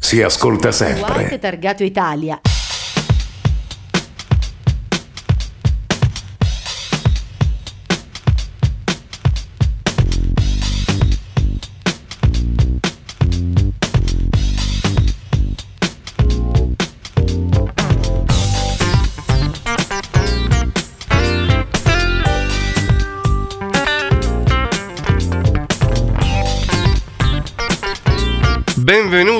Si ascolta sempre. White targato Italia.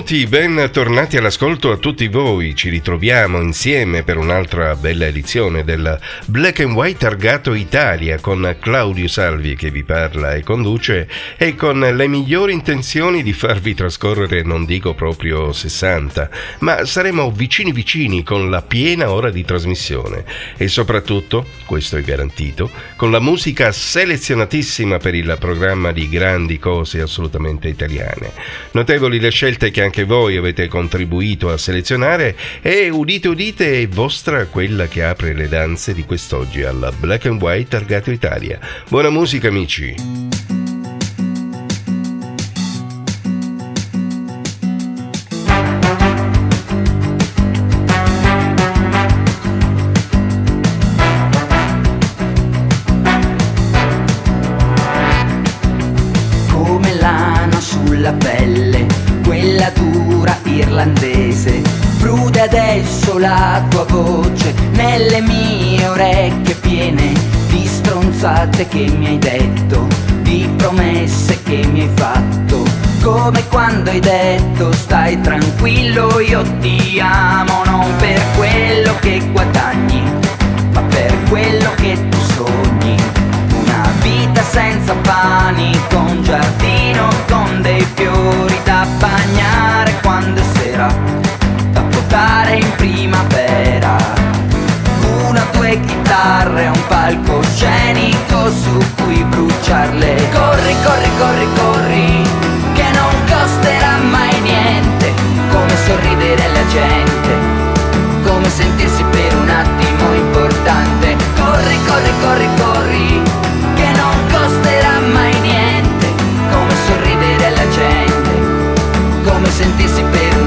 Benvenuti, bentornati all'ascolto a tutti voi. Ci ritroviamo insieme per un'altra bella edizione del Black and White Targato Italia con Claudio Salvi che vi parla e conduce e con le migliori intenzioni di farvi trascorrere non dico proprio 60, ma saremo vicini vicini con la piena ora di trasmissione e soprattutto, questo è garantito, con la musica selezionatissima per il programma di grandi cose assolutamente italiane. Notevoli le scelte che anche voi avete contribuito a selezionare e udite udite è vostra quella che apre le danze di quest'oggi alla Black and White Targato Italia. Buona musica amici! Stronzate che mi hai detto, di promesse che mi hai fatto. Come quando hai detto stai tranquillo, io ti amo non per quello che guadagni, ma per quello che tu sogni. Una vita senza panico, un giardino con dei fiori da bagnare quando è sera cantare in primavera Due chitarre, un palcoscenico su cui bruciarle. Corri, corri, corri, corri, che non costerà mai niente. Come sorridere alla gente, come sentirsi per un attimo importante. Corri, corri, corri, corri, che non costerà mai niente. Come sorridere alla gente, come sentirsi per un attimo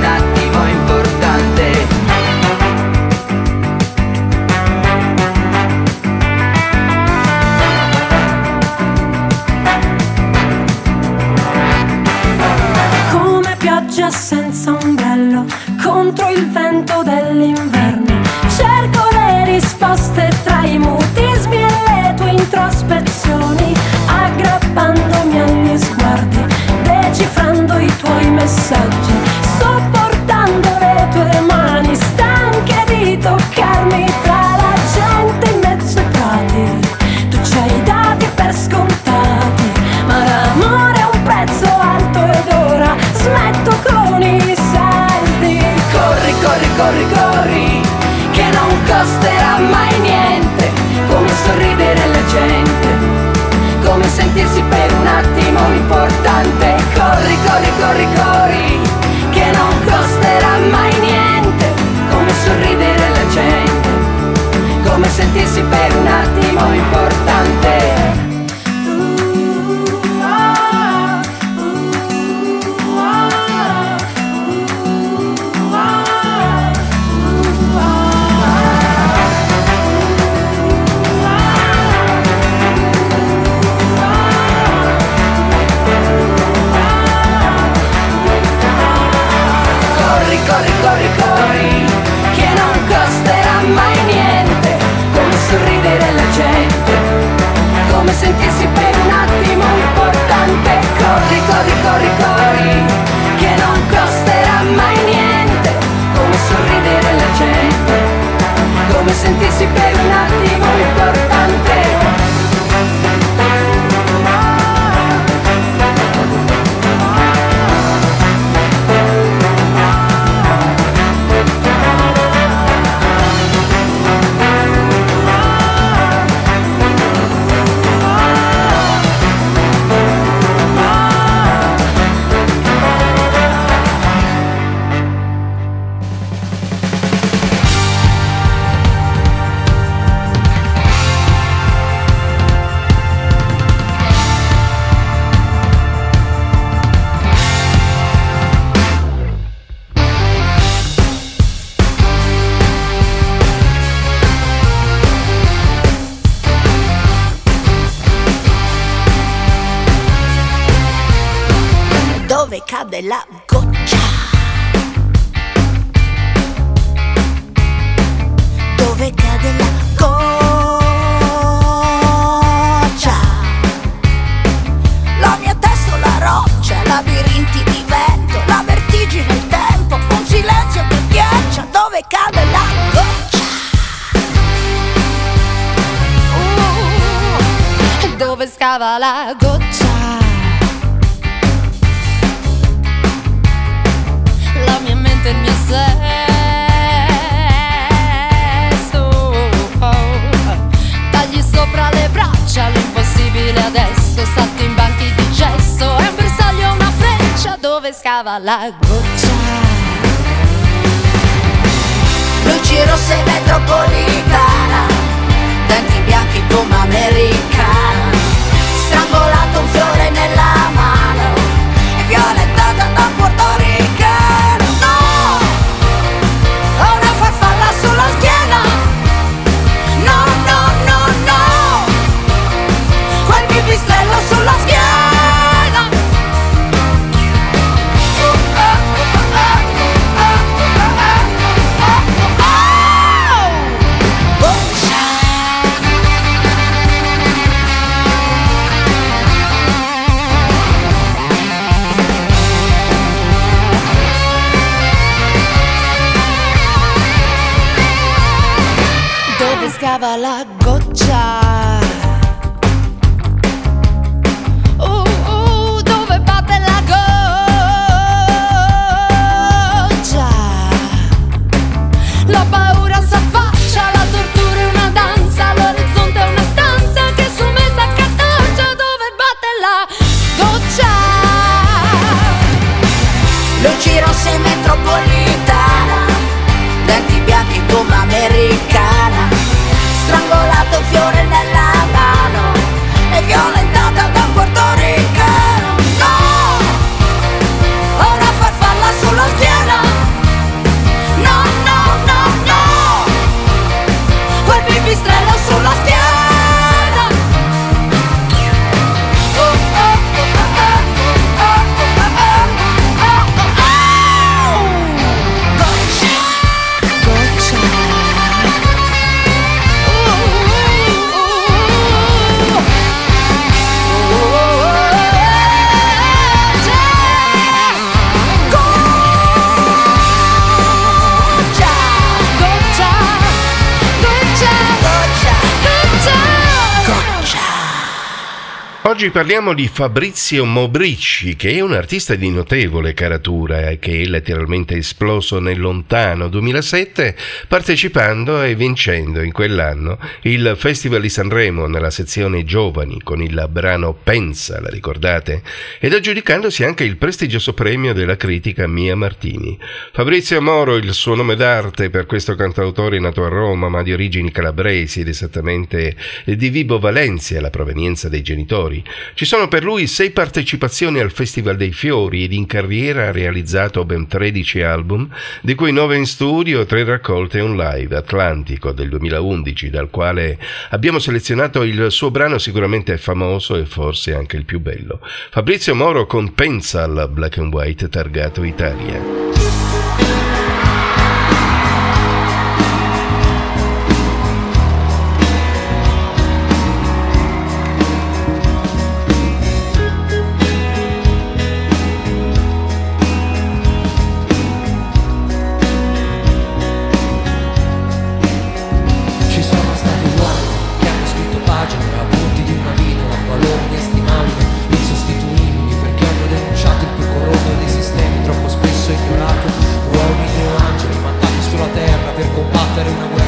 dove scava la goccia. mente il mio sesso. Tagli sopra le braccia l'impossibile adesso. Salto in banchi di gesso È un bersaglio, una freccia dove scava la goccia. Luci rosse metropolitana Denti bianchi come fiore nella mano Oggi parliamo di Fabrizio Mobricci, che è un artista di notevole caratura e che è letteralmente esploso nel lontano 2007 partecipando e vincendo in quell'anno il Festival di Sanremo nella sezione Giovani con il brano Pensa, la ricordate? Ed aggiudicandosi anche il prestigioso premio della critica Mia Martini. Fabrizio Moro, il suo nome d'arte per questo cantautore nato a Roma ma di origini calabresi ed esattamente di Vibo Valencia, la provenienza dei genitori. Ci sono per lui sei partecipazioni al Festival dei Fiori ed in carriera ha realizzato ben 13 album, di cui 9 in studio e 3 raccolte un live, Atlantico del 2011, dal quale abbiamo selezionato il suo brano sicuramente famoso e forse anche il più bello. Fabrizio Moro con Pensal Black and White targato Italia. Per combattere una guerra,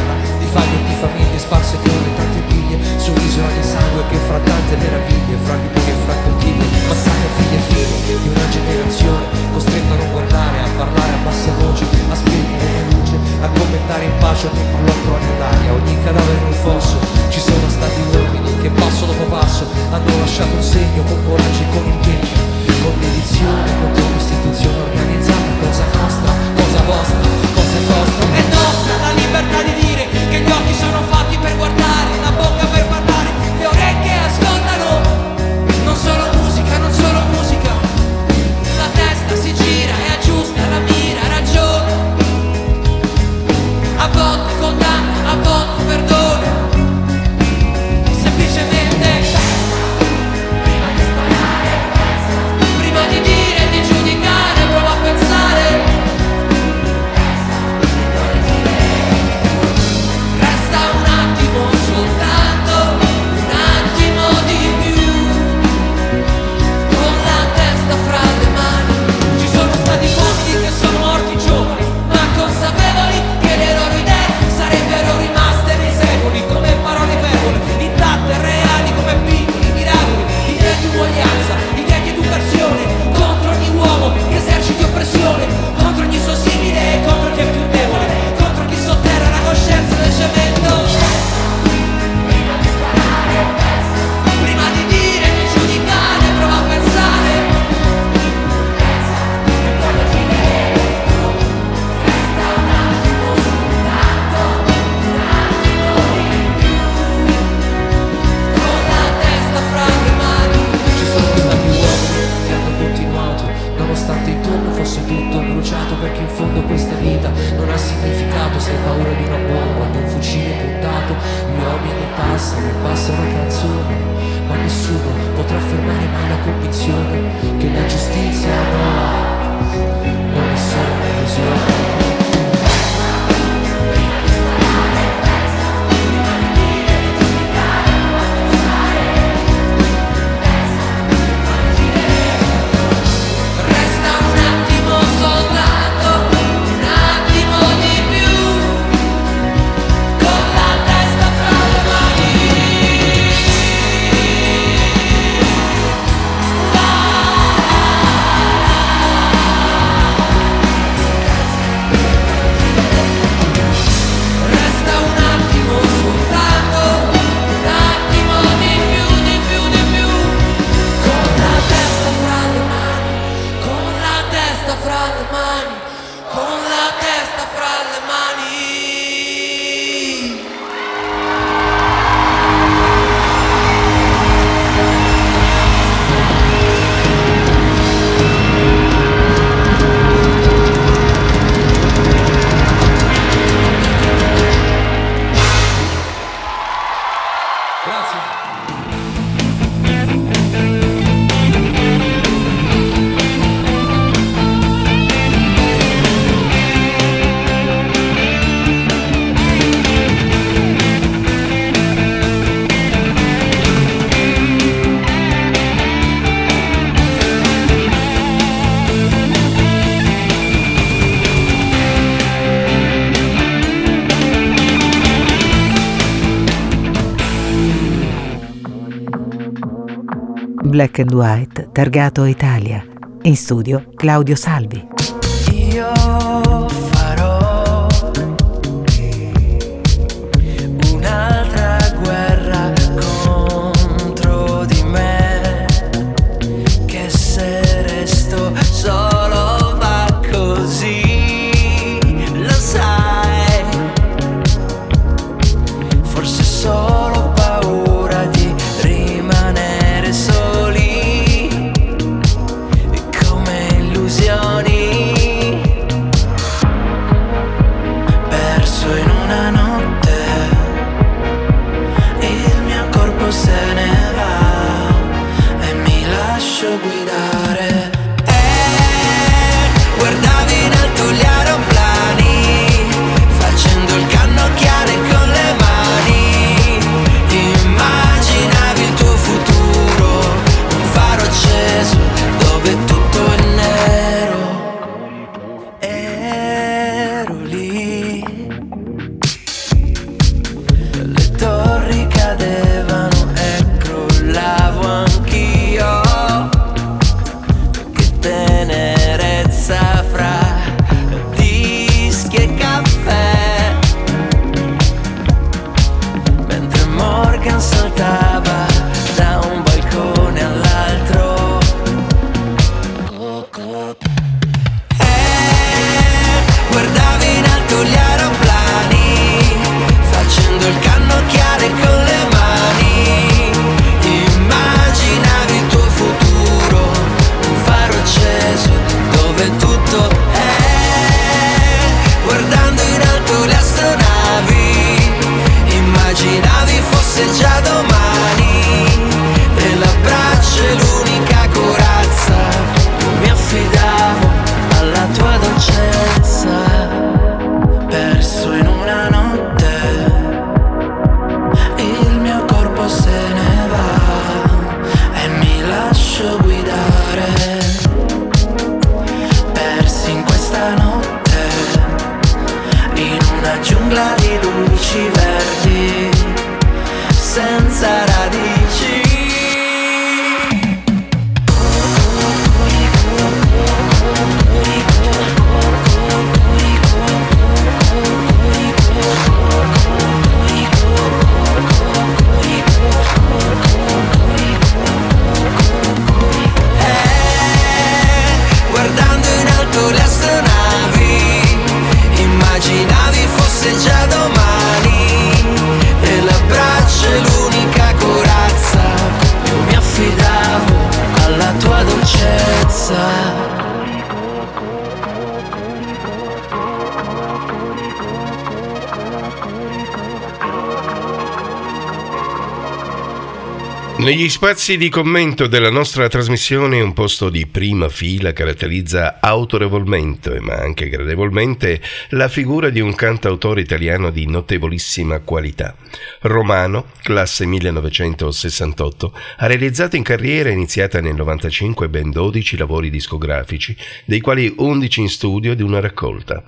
Black and White, targato Italia. In studio Claudio Salvi. Negli spazi di commento della nostra trasmissione un posto di prima fila caratterizza autorevolmente, ma anche gradevolmente, la figura di un cantautore italiano di notevolissima qualità. Romano, classe 1968, ha realizzato in carriera iniziata nel 95 ben 12 lavori discografici, dei quali 11 in studio ed una raccolta.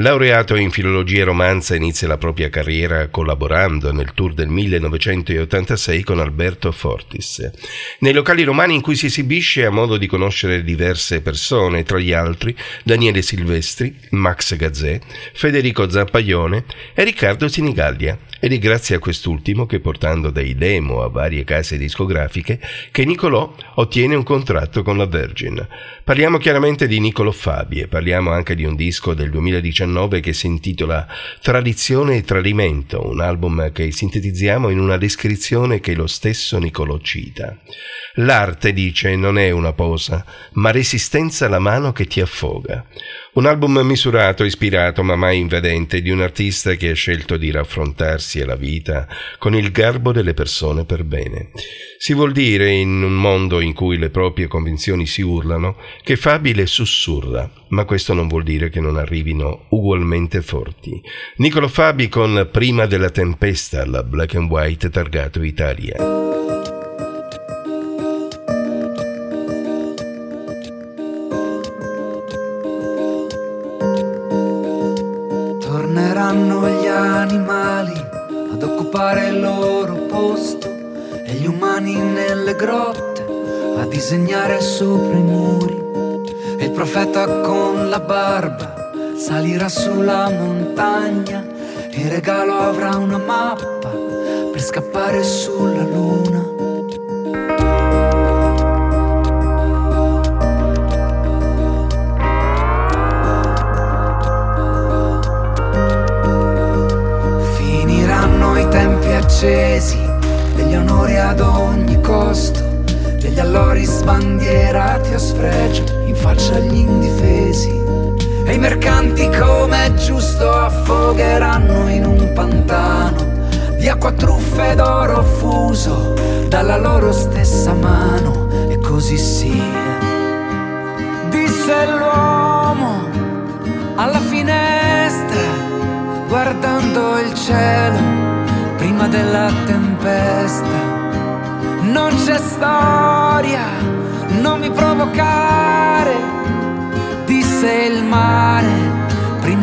Laureato in filologia e romanza, inizia la propria carriera collaborando nel tour del 1986 con Alberto Fortis. Nei locali romani in cui si esibisce ha modo di conoscere diverse persone, tra gli altri Daniele Silvestri, Max Gazzè, Federico Zampaglione e Riccardo Sinigallia ed è grazie a quest'ultimo che portando dei demo a varie case discografiche che Nicolò ottiene un contratto con la Virgin. Parliamo chiaramente di Nicolò Fabi e parliamo anche di un disco del 2019 che si intitola Tradizione e Tradimento, un album che sintetizziamo in una descrizione che lo stesso Nicolò cita. L'arte, dice, non è una posa, ma resistenza alla mano che ti affoga. Un album misurato, ispirato ma mai invadente di un artista che ha scelto di raffrontarsi alla vita con il garbo delle persone per bene. Si vuol dire, in un mondo in cui le proprie convinzioni si urlano, che Fabi le sussurra, ma questo non vuol dire che non arrivino ugualmente forti. Nicolo Fabi con Prima della tempesta, la black and white targato Italia. Regalo avrà una mappa per scappare sulla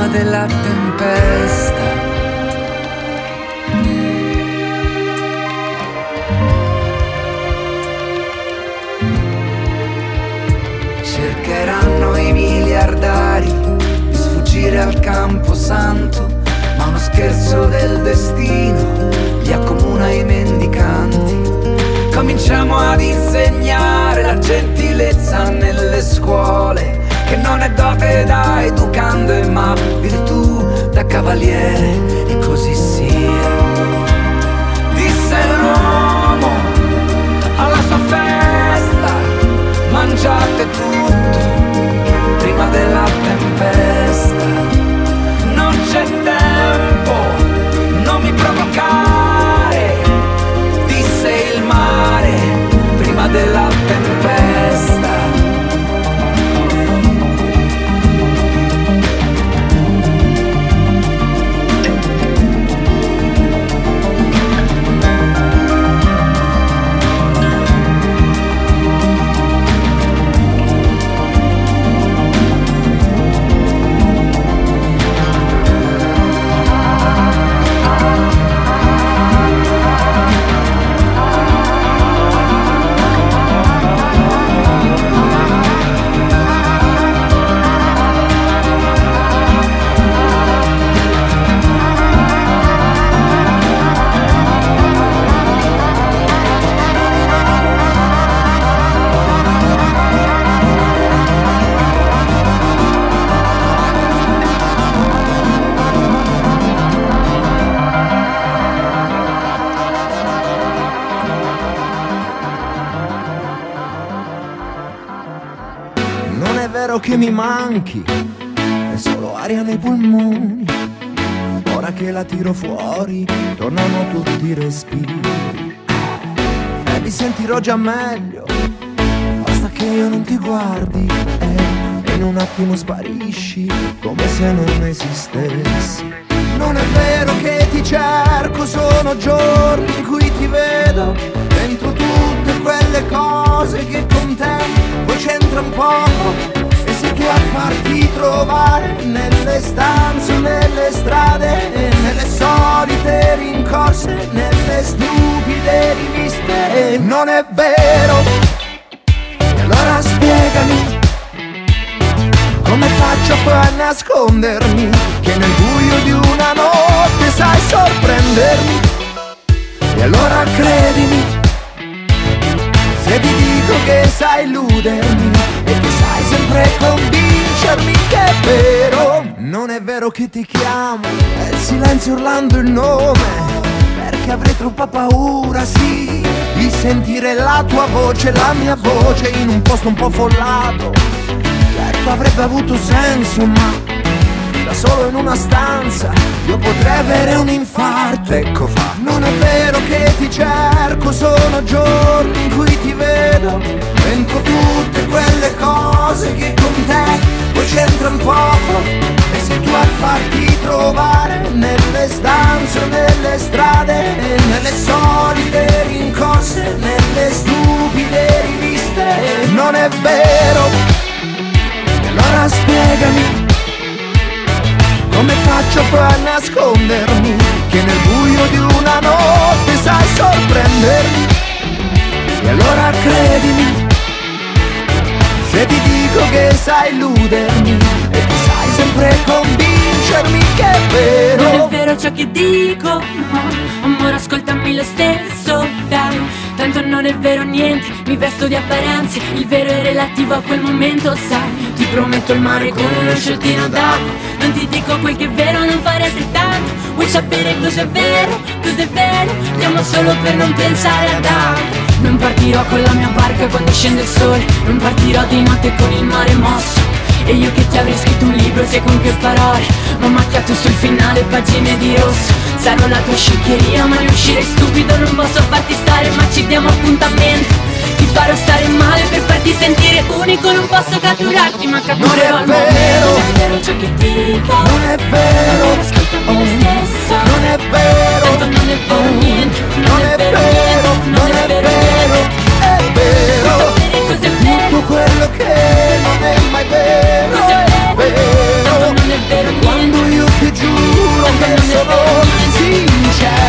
della tempesta. Cercheranno i miliardari di sfuggire al campo santo, ma uno scherzo del destino li accomuna ai mendicanti. Cominciamo ad insegnare la gentilezza nelle scuole, che non è dote da educando, ma virtù da cavaliere, e così sia. Disse l'uomo alla sua festa, mangiate tutto prima della tempesta. Non c'è tempo, non mi provocare, disse il mare prima della tempesta. Che mi manchi, è solo aria nei polmoni. Ora che la tiro fuori, tornano tutti i respiri. Ed mi sentirò già meglio. Basta che io non ti guardi e in un attimo sparisci come se non esistessi. Non è vero che ti cerco, sono giorni in cui ti vedo dentro tutte quelle cose che con te poi c'entrano poco che a farti trovare nelle stanze, nelle strade, nelle solite rincorse, nelle stupide riviste. E non è vero, e allora spiegami come faccio poi a nascondermi che nel buio di una notte sai sorprendermi. E allora credimi, se ti dico che sai illudermi e che sai sempre convincermi che è vero Non è vero che ti chiamo, è il silenzio urlando il nome Perché avrei troppa paura, sì Di sentire la tua voce, la mia voce In un posto un po' follato Certo avrebbe avuto senso ma solo in una stanza io potrei avere un infarto. Ecco fa. Non è vero che ti cerco sono giorni in cui ti vedo dentro tutte quelle cose che con te poi c'entrano poco. E sei tu a farti trovare nelle stanze nelle strade nelle solite rincorse nelle stupide riviste non è vero. Allora spiegami come faccio poi a nascondermi Che nel buio di una notte sai sorprendermi? E allora credimi Se ti dico che sai illudermi E che sai sempre convincermi che è vero. Non è vero ciò che dico Amore ascoltami lo stesso dai. Tanto non è vero niente Mi vesto di apparenze Il vero è relativo a quel momento sai ti prometto il mare con uno sciottino d'acqua. Non ti dico quel che è vero, non fare altrettanto Vuoi sapere cos'è vero, cos'è vero? Andiamo solo per non pensare ad altro. Non partirò con la mia barca quando scende il sole. Non partirò di notte con il mare mosso. E io che ti avrei scritto un libro, sai con che parole. Ma macchiato sul finale pagine di rosso. Sarò la tua sciccheria ma riuscire stupido Non posso farti stare ma ci diamo appuntamento farò stare male per farti sentire unico Non posso catturarti ma catturerò Non è vero. Non è vero ciò che dico. Non è vero. Ascoltami lo stesso. Non è vero. Tanto non è vero niente. Non è vero Non è vero È vero. Tutto quello che non è mai vero. È vero. Non è vero Quando io ti giuro che sono sincero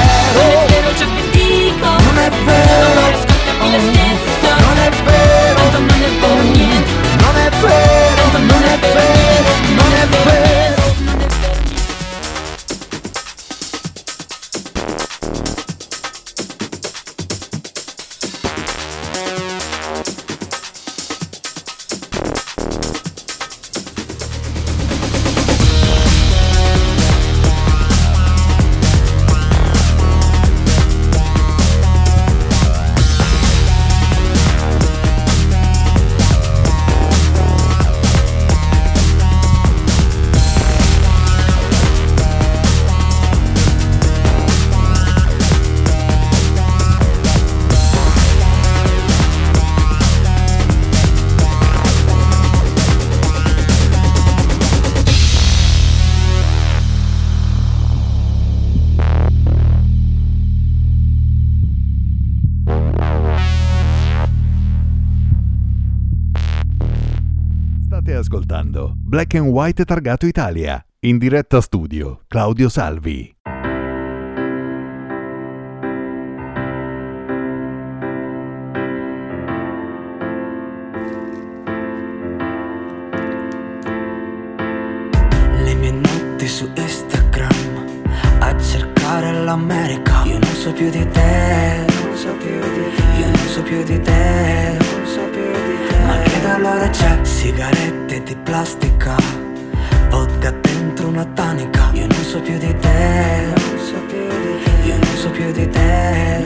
Black and White Targato Italia. In diretta studio, Claudio Salvi. Le mie notti su Instagram a cercare l'America. Io non so più di te, non so più di te. Io non so più di te. Ma che dolore c'è? Sigarette di plastica Vodka dentro una tanica. Io non so più di te Io Non so più di te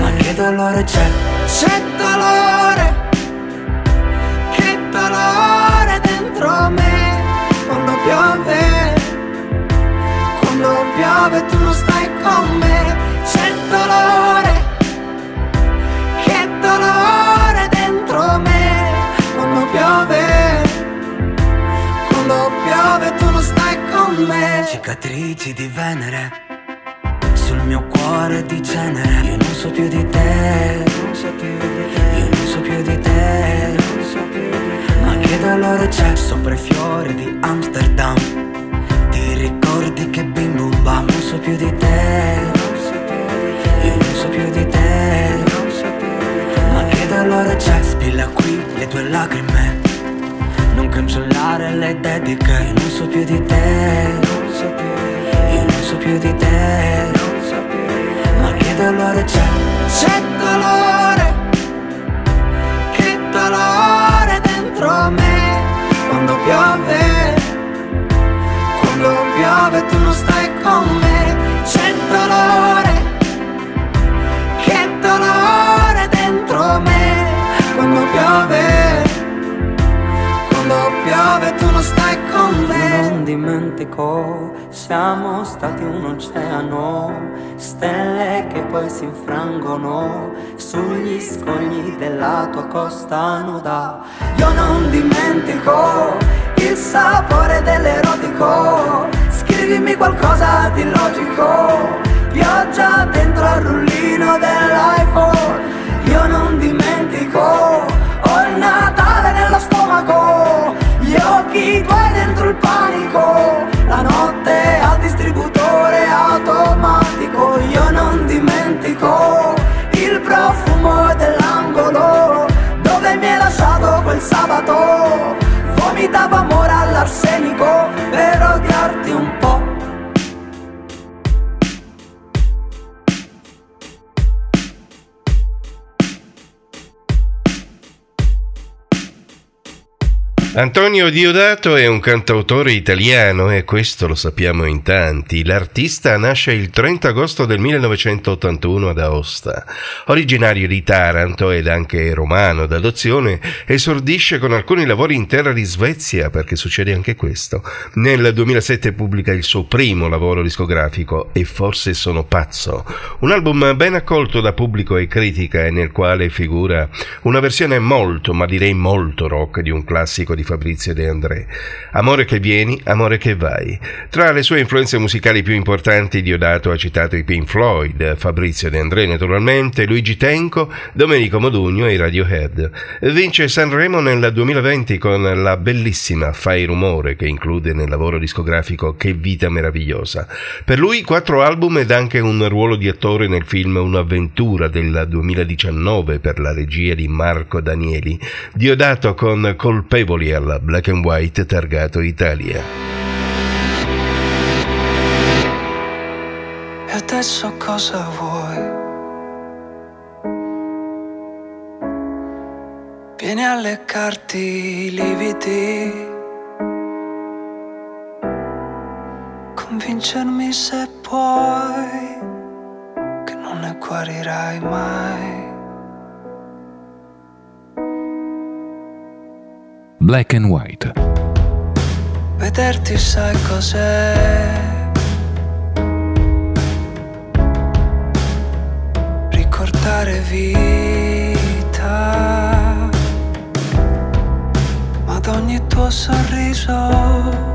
Ma che dolore c'è? C'è dolore Che dolore dentro me. Quando piove Quando piove tu non stai con me. C'è dolore Cicatrici di Venere. Sul mio cuore di cenere Io non so più di te. Io non so più di te. Ma che dolore c'è sopra i fiori di Amsterdam? Ti ricordi che bim bum bam? Non so più di te. Io non so più di te. Ma che dolore c'è? Spilla qui le tue lacrime. Non cancellare le dediche. Io non so più di te so più di te. Ma che dolore c'è? C'è dolore. Che dolore dentro me. Quando piove Quando piove tu non stai con me. C'è dolore. Che dolore dentro me. Quando piove piove tu non stai con me. Io non dimentico, siamo stati un oceano Stelle che poi si infrangono Sugli scogli della tua costa nuda. Io non dimentico il sapore dell'erotico Scrivimi qualcosa di logico Pioggia dentro al rullino dell'iPhone. Io non dimentico Ho il Natale Gli occhi tuoi dentro il panico Antonio Diodato è un cantautore italiano e questo lo sappiamo in tanti. L'artista nasce il 30 agosto del 1981 ad Aosta. Originario di Taranto ed anche romano d'adozione, esordisce con alcuni lavori in terra di Svezia, perché succede anche questo. Nel 2007 pubblica il suo primo lavoro discografico, E forse sono pazzo, un album ben accolto da pubblico e critica e nel quale figura una versione molto, ma direi molto rock di un classico di Fabrizio De André. Amore che vieni, amore che vai. Tra le sue influenze musicali più importanti Diodato ha citato i Pink Floyd, Fabrizio De André naturalmente, Luigi Tenco, Domenico Modugno e i Radiohead. Vince Sanremo nel 2020 con la bellissima Fai rumore che include nel lavoro discografico Che vita meravigliosa. Per lui quattro album ed anche un ruolo di attore nel film Un'avventura del 2019 per la regia di Marco Danieli. Diodato con Colpevoli alla Black and White targato Italia. E adesso cosa vuoi? Vieni a leccarti i lividi Convincermi se puoi Che non ne guarirai mai Black and White. Vederti sai cos'è. Ricordare vita. Ma ad ogni tuo sorriso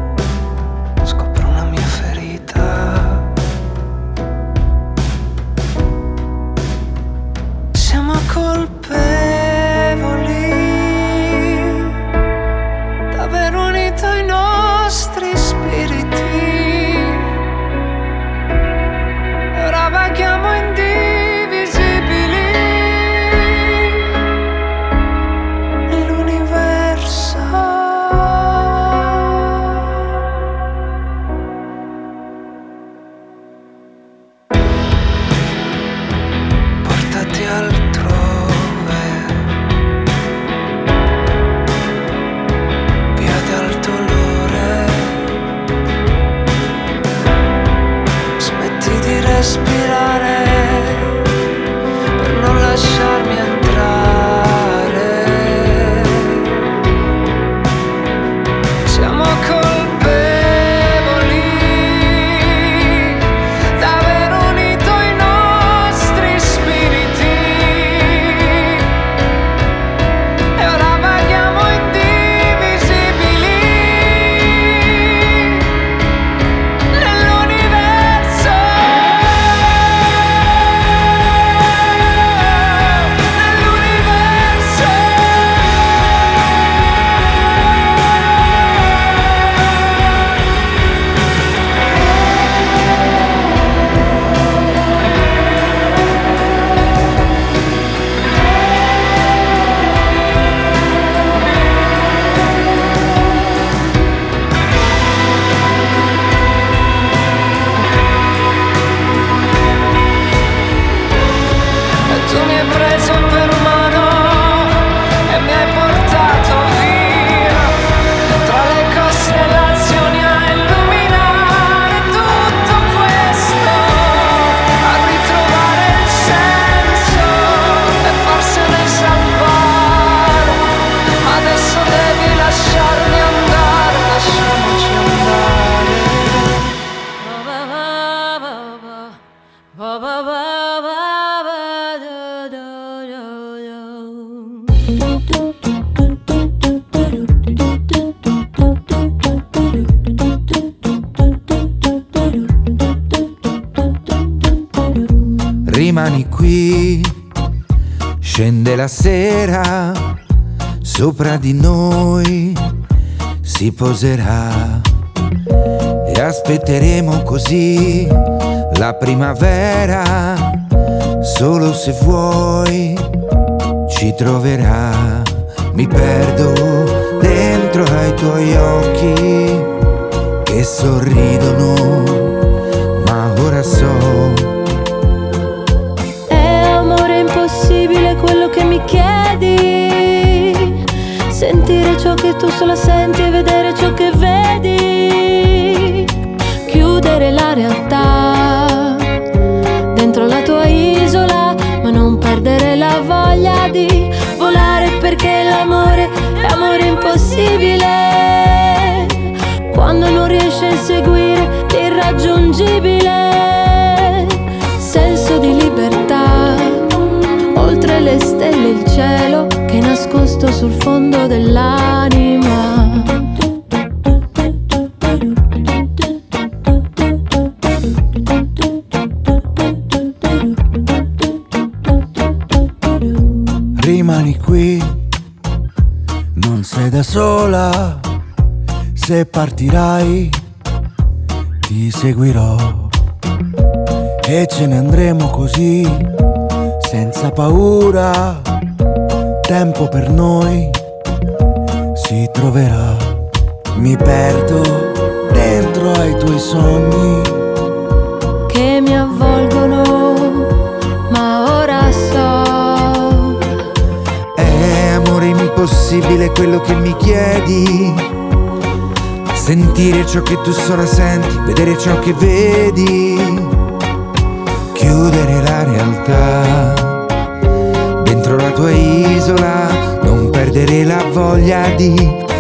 respirare scende la sera, sopra di noi si poserà. E aspetteremo così la primavera, solo se vuoi ci troverà, mi perdo dentro ai tuoi occhi che sorridono, ma ora so Che tu sola senti e vedere ciò che vedi. Chiudere la realtà dentro la tua isola, ma non perdere la voglia di volare perché l'amore è amore impossibile. Quando non riesci a inseguire l'irraggiungibile stelle il cielo che è nascosto sul fondo dell'anima. Rimani qui, non sei da sola, se partirai ti seguirò. E ce ne andremo così, senza paura, tempo per noi si troverà, mi perdo dentro ai tuoi sogni. che mi avvolgono ma ora so È amore impossibile quello che mi chiedi. Sentire ciò che tu sola senti, vedere ciò che vedi. Chiudere la realtà isola, non perdere la voglia di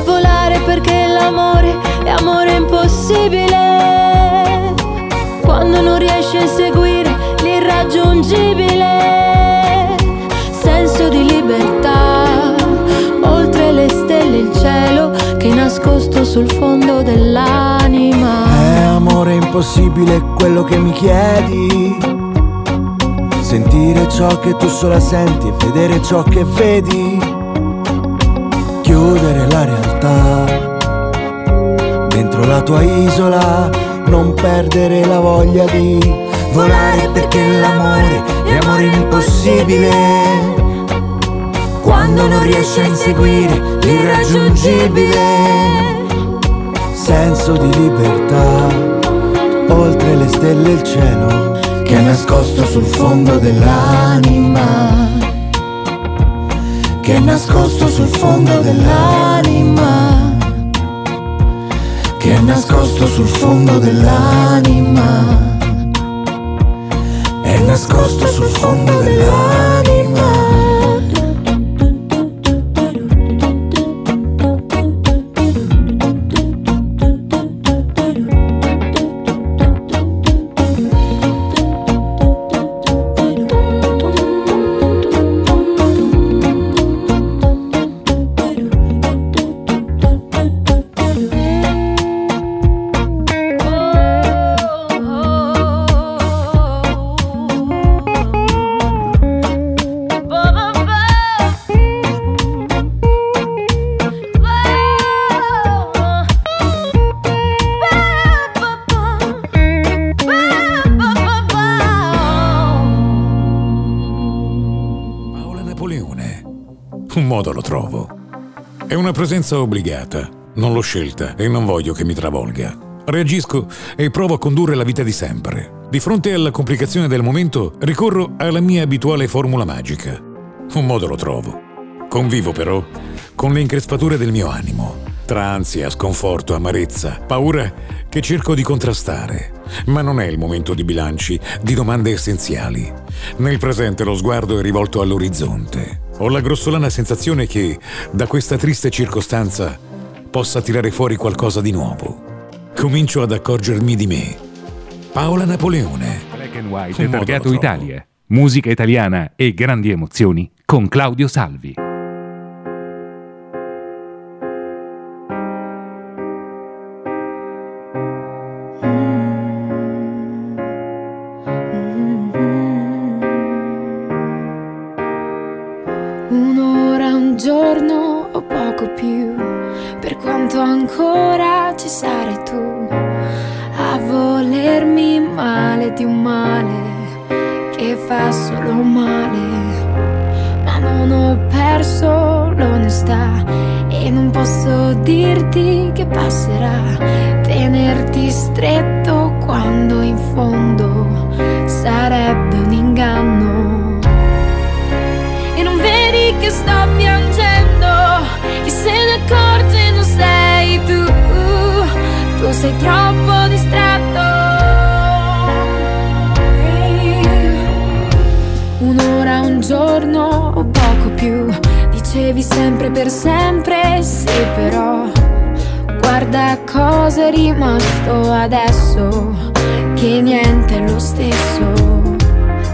volare perché l'amore è amore impossibile quando non riesci a inseguire l'irraggiungibile senso di libertà oltre le stelle il cielo che è nascosto sul fondo dell'anima È amore impossibile quello che mi chiedi. Sentire ciò che tu sola senti e vedere ciò che vedi. Chiudere la realtà dentro la tua isola, non perdere la voglia di volare perché l'amore è amore impossibile. Quando non riesci a inseguire l'irraggiungibile. senso di libertà, oltre le stelle e il cielo che è nascosto sul fondo dell'anima, che è nascosto sul fondo dell'anima, che è nascosto sul fondo dell'anima, una presenza obbligata. Non l'ho scelta e non voglio che mi travolga. Reagisco e provo a condurre la vita di sempre. Di fronte alla complicazione del momento, ricorro alla mia abituale formula magica. Un modo lo trovo. Convivo però con le increspature del mio animo, tra ansia, sconforto, amarezza, paura che cerco di contrastare. Ma non è il momento di bilanci, di domande essenziali. Nel presente lo sguardo è rivolto all'orizzonte. Ho la grossolana sensazione che da questa triste circostanza possa tirare fuori qualcosa di nuovo. Comincio ad accorgermi di me. Paola Napoleone. Black and White Targato. Italia. Musica italiana e grandi emozioni con Claudio Salvi. Passerà, tenerti stretto quando in fondo sarebbe un inganno. E non vedi che sto piangendo, chi se ne accorge non sei tu, tu sei troppo distratto. Un'ora, un giorno o poco più, dicevi sempre per sempre, sì però. Cosa è rimasto adesso, che niente è lo stesso.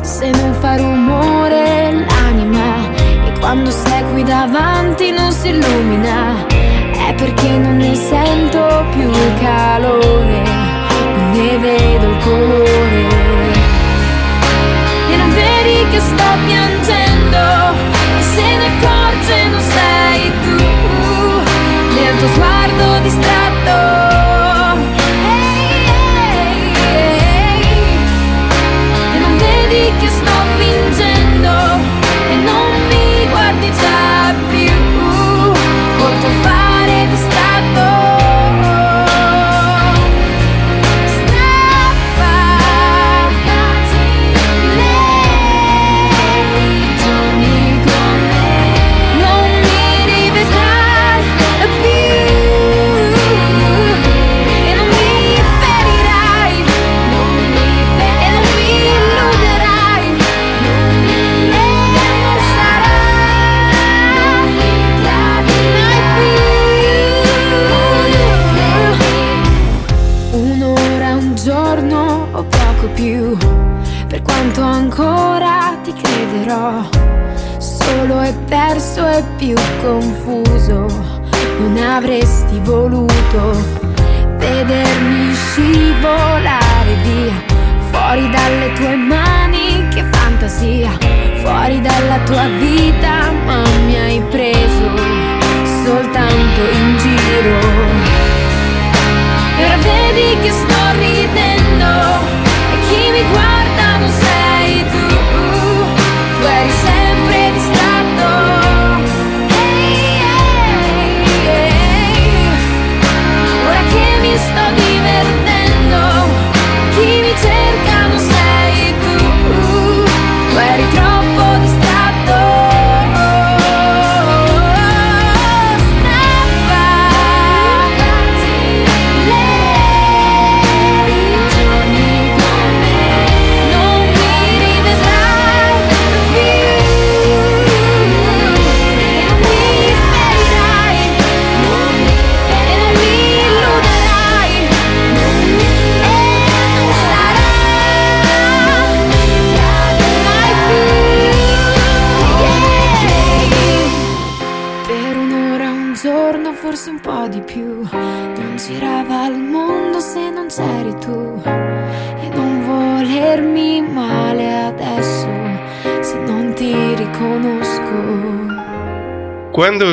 Se non fa rumore l'anima e quando sei qui davanti non si illumina, è perché non ne sento più il calore, non ne vedo il colore. E non vedi che sto piangendo, e se ne accorge non sei tu, nel tuo sguardo distratto. Ehi, ehi, ehi. E non vedi che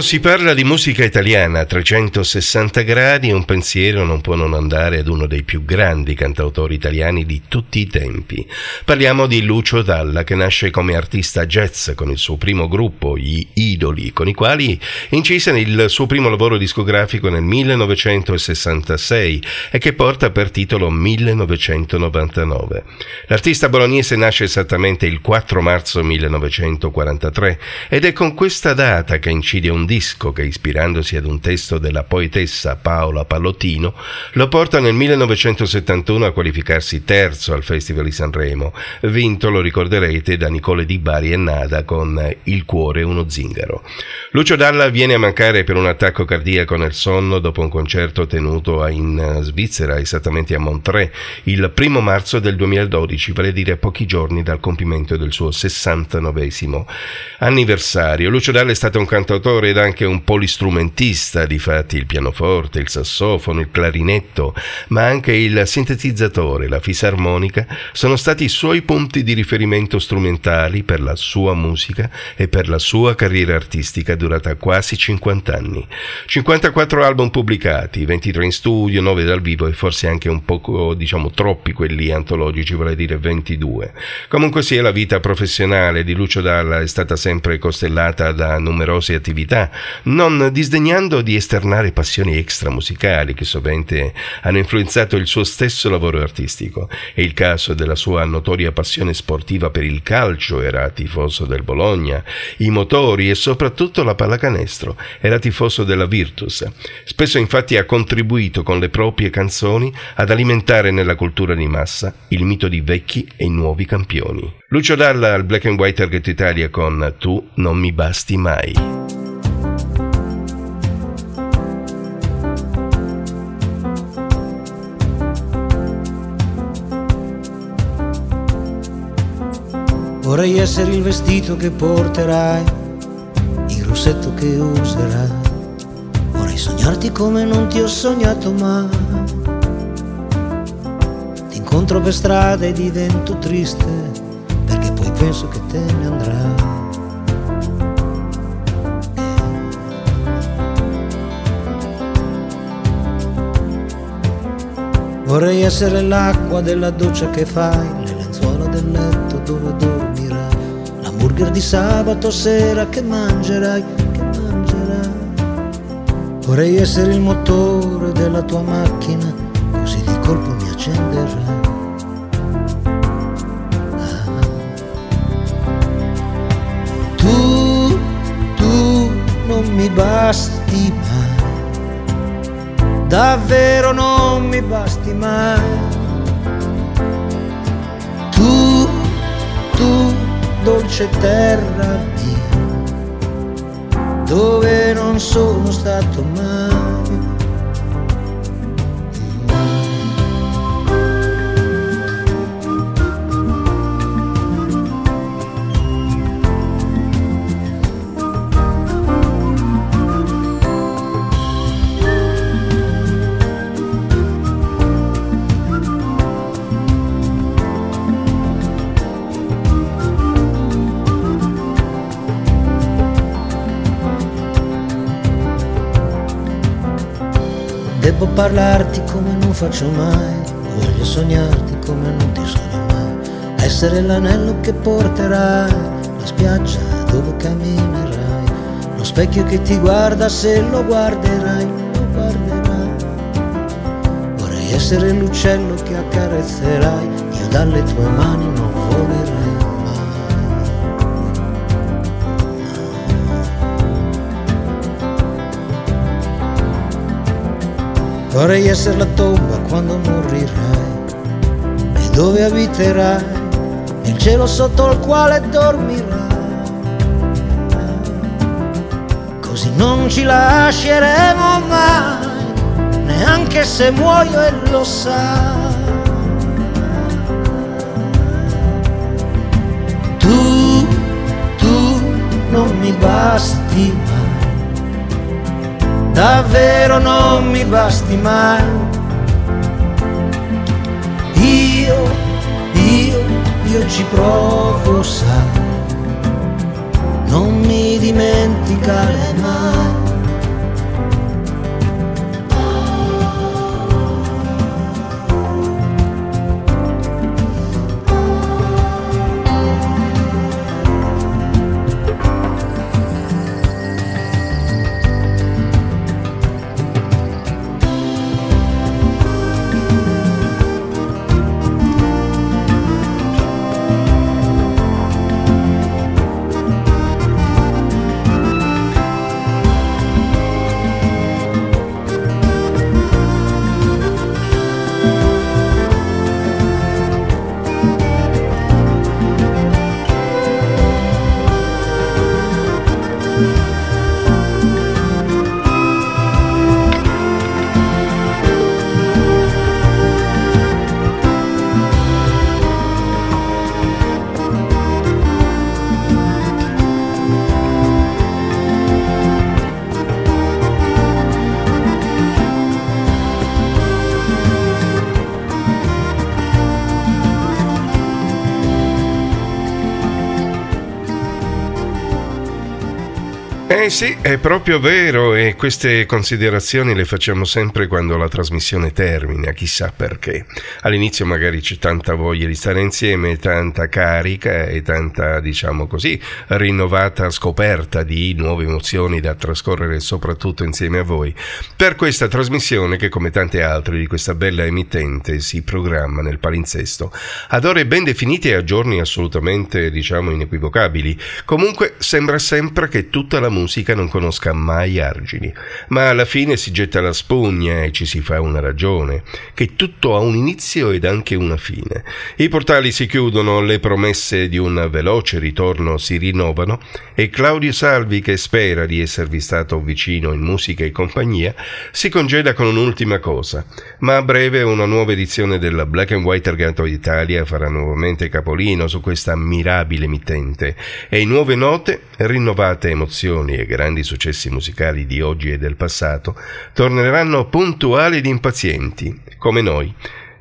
Si parla di musica italiana a 360 gradi, un pensiero non può non andare ad uno dei più grandi cantautori italiani di tutti i tempi. Parliamo di Lucio Dalla, che nasce come artista jazz con il suo primo gruppo, gli Idoli, con i quali incise il suo primo lavoro discografico nel 1966 e che porta per titolo 1999. L'artista bolognese nasce esattamente il 4 marzo 1943 ed è con questa data che incide un disco che, ispirandosi ad un testo della poetessa Paola Pallottino, lo porta nel 1971 a qualificarsi terzo al Festival di Sanremo, vinto, lo ricorderete, da Nicole Di Bari e Nada con Il cuore uno zingaro. Lucio Dalla viene a mancare per un attacco cardiaco nel sonno dopo un concerto tenuto in Svizzera, esattamente a Montreux, il primo marzo del 2012, vale a dire pochi giorni dal compimento del suo 69 anniversario. Lucio Dalla è stato un cantautore cantautore anche un polistrumentista, difatti il pianoforte, il sassofono, il clarinetto, ma anche il sintetizzatore, la fisarmonica, sono stati i suoi punti di riferimento strumentali per la sua musica e per la sua carriera artistica durata quasi 50 anni. 54 album pubblicati, 23 in studio, 9 dal vivo e forse anche un poco, diciamo, troppi quelli antologici, vorrei dire 22. Comunque sia, la vita professionale di Lucio Dalla è stata sempre costellata da numerose attività, non disdegnando di esternare passioni extramusicali che sovente hanno influenzato il suo stesso lavoro artistico. È il caso della sua notoria passione sportiva per il calcio, era tifoso del Bologna, i motori e soprattutto la pallacanestro, era tifoso della Virtus. Spesso infatti ha contribuito con le proprie canzoni ad alimentare nella cultura di massa il mito di vecchi e nuovi campioni. Lucio Dalla al Black and White Target Italia con Tu non mi basti mai. Vorrei essere il vestito che porterai, il rossetto che userai. Vorrei sognarti come non ti ho sognato mai. Ti incontro per strada e divento triste, perché poi penso che te ne andrai. Vorrei essere l'acqua della doccia che fai, le lenzuola del letto dove dormirai, l'hamburger di sabato sera che mangerai, che mangerai. Vorrei essere il motore della tua macchina, così di colpo mi accenderai. Ah. Tu, tu non mi basti mai davvero non mi basti mai. Tu, tu, dolce terra mia, dove non sono stato mai. Devo parlarti come non faccio mai, voglio sognarti come non ti sogno mai, essere l'anello che porterai, la spiaggia dove camminerai, lo specchio che ti guarda se lo guarderai, lo guarderai. Vorrei essere l'uccello che accarezzerai, io dalle tue mani Vorrei essere la tomba quando morirai e dove abiterai, il cielo sotto il quale dormirai. Così non ci lasceremo mai, neanche se muoio e lo sai. Tu, tu non mi basti davvero non mi basti mai. Io, io, io ci provo, sai, non mi dimenticare mai. Eh sì, è proprio vero e queste considerazioni le facciamo sempre quando la trasmissione termina, chissà perché. All'inizio magari c'è tanta voglia di stare insieme, tanta carica e tanta, diciamo così, rinnovata scoperta di nuove emozioni da trascorrere soprattutto insieme a voi. Per questa trasmissione, che come tante altre di questa bella emittente si programma nel palinsesto, ad ore ben definite e a giorni assolutamente, diciamo, inequivocabili, comunque sembra sempre che tutta la musica musica non conosca mai argini, ma alla fine si getta la spugna e ci si fa una ragione, che tutto ha un inizio ed anche una fine. I portali si chiudono, le promesse di un veloce ritorno si rinnovano e Claudio Salvi, che spera di esservi stato vicino in musica e compagnia, si congeda con un'ultima cosa, ma a breve una nuova edizione della Black and White Argento Italia farà nuovamente capolino su questa mirabile emittente e nuove note, rinnovate emozioni canzoni e grandi successi musicali di oggi e del passato torneranno puntuali ed impazienti, come noi,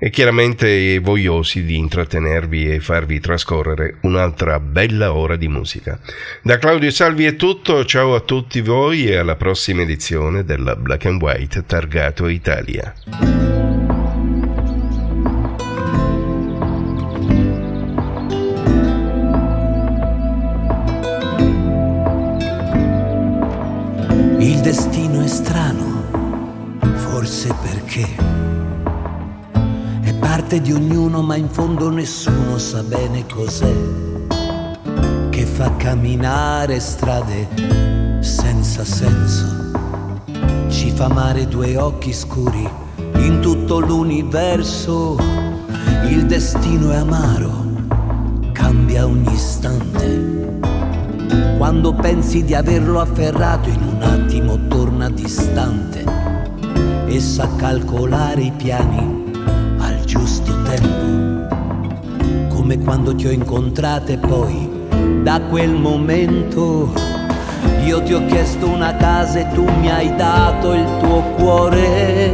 e chiaramente vogliosi di intrattenervi e farvi trascorrere un'altra bella ora di musica. Da Claudio Salvi è tutto, ciao a tutti voi e alla prossima edizione della Black and White Targato Italia. Il destino è strano, forse perché è parte di ognuno, ma in fondo nessuno sa bene cos'è che fa camminare strade senza senso. Ci fa amare due occhi scuri in tutto l'universo. Il destino è amaro, cambia ogni istante quando pensi di averlo afferrato in un attimo torna distante e sa calcolare i piani al giusto tempo. Come quando ti ho incontrato e poi da quel momento io ti ho chiesto una casa e tu mi hai dato il tuo cuore.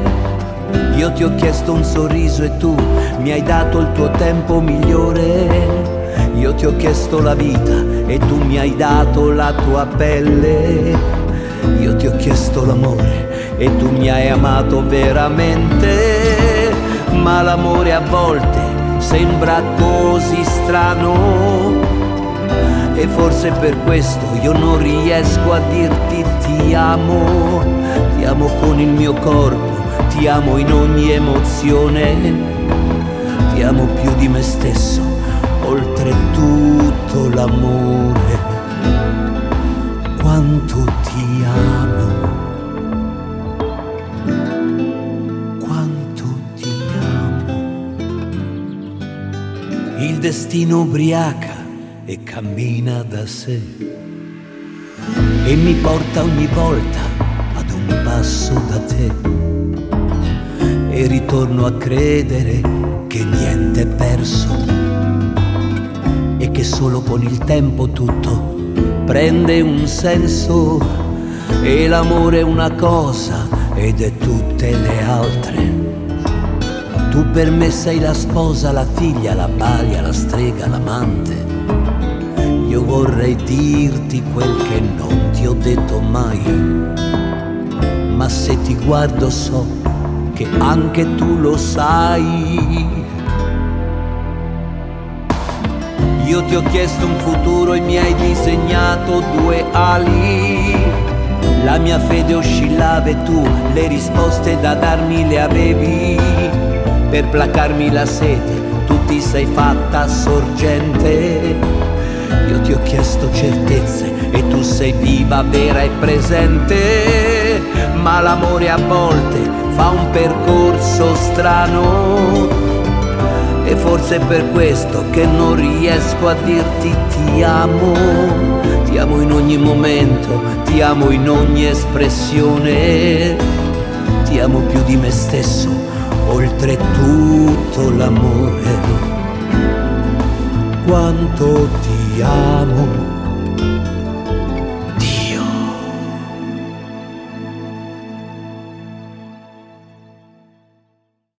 Io ti ho chiesto un sorriso e tu mi hai dato il tuo tempo migliore. Io ti ho chiesto la vita e tu mi hai dato la tua pelle. Io ti ho chiesto l'amore e tu mi hai amato veramente. Ma l'amore a volte sembra così strano. E forse per questo io non riesco a dirti ti amo. Ti amo con il mio corpo, ti amo in ogni emozione. Ti amo più di me stesso oltre tutto l'amore, quanto ti amo, quanto ti amo. Il destino ubriaca e cammina da sé. E mi porta ogni volta ad un passo da te. E ritorno a credere che niente è perso che solo con il tempo tutto prende un senso e l'amore è una cosa ed è tutte le altre. Tu per me sei la sposa, la figlia, la balia, la strega, l'amante. Io vorrei dirti quel che non ti ho detto mai, ma se ti guardo so che anche tu lo sai Io ti ho chiesto un futuro e mi hai disegnato due ali. La mia fede oscillava e tu le risposte da darmi le avevi. Per placarmi la sete tu ti sei fatta sorgente. Io ti ho chiesto certezze e tu sei viva, vera e presente. Ma l'amore a volte fa un percorso strano e forse è per questo che non riesco a dirti ti amo, ti amo in ogni momento, ti amo in ogni espressione, ti amo più di me stesso, oltre tutto l'amore. Quanto ti amo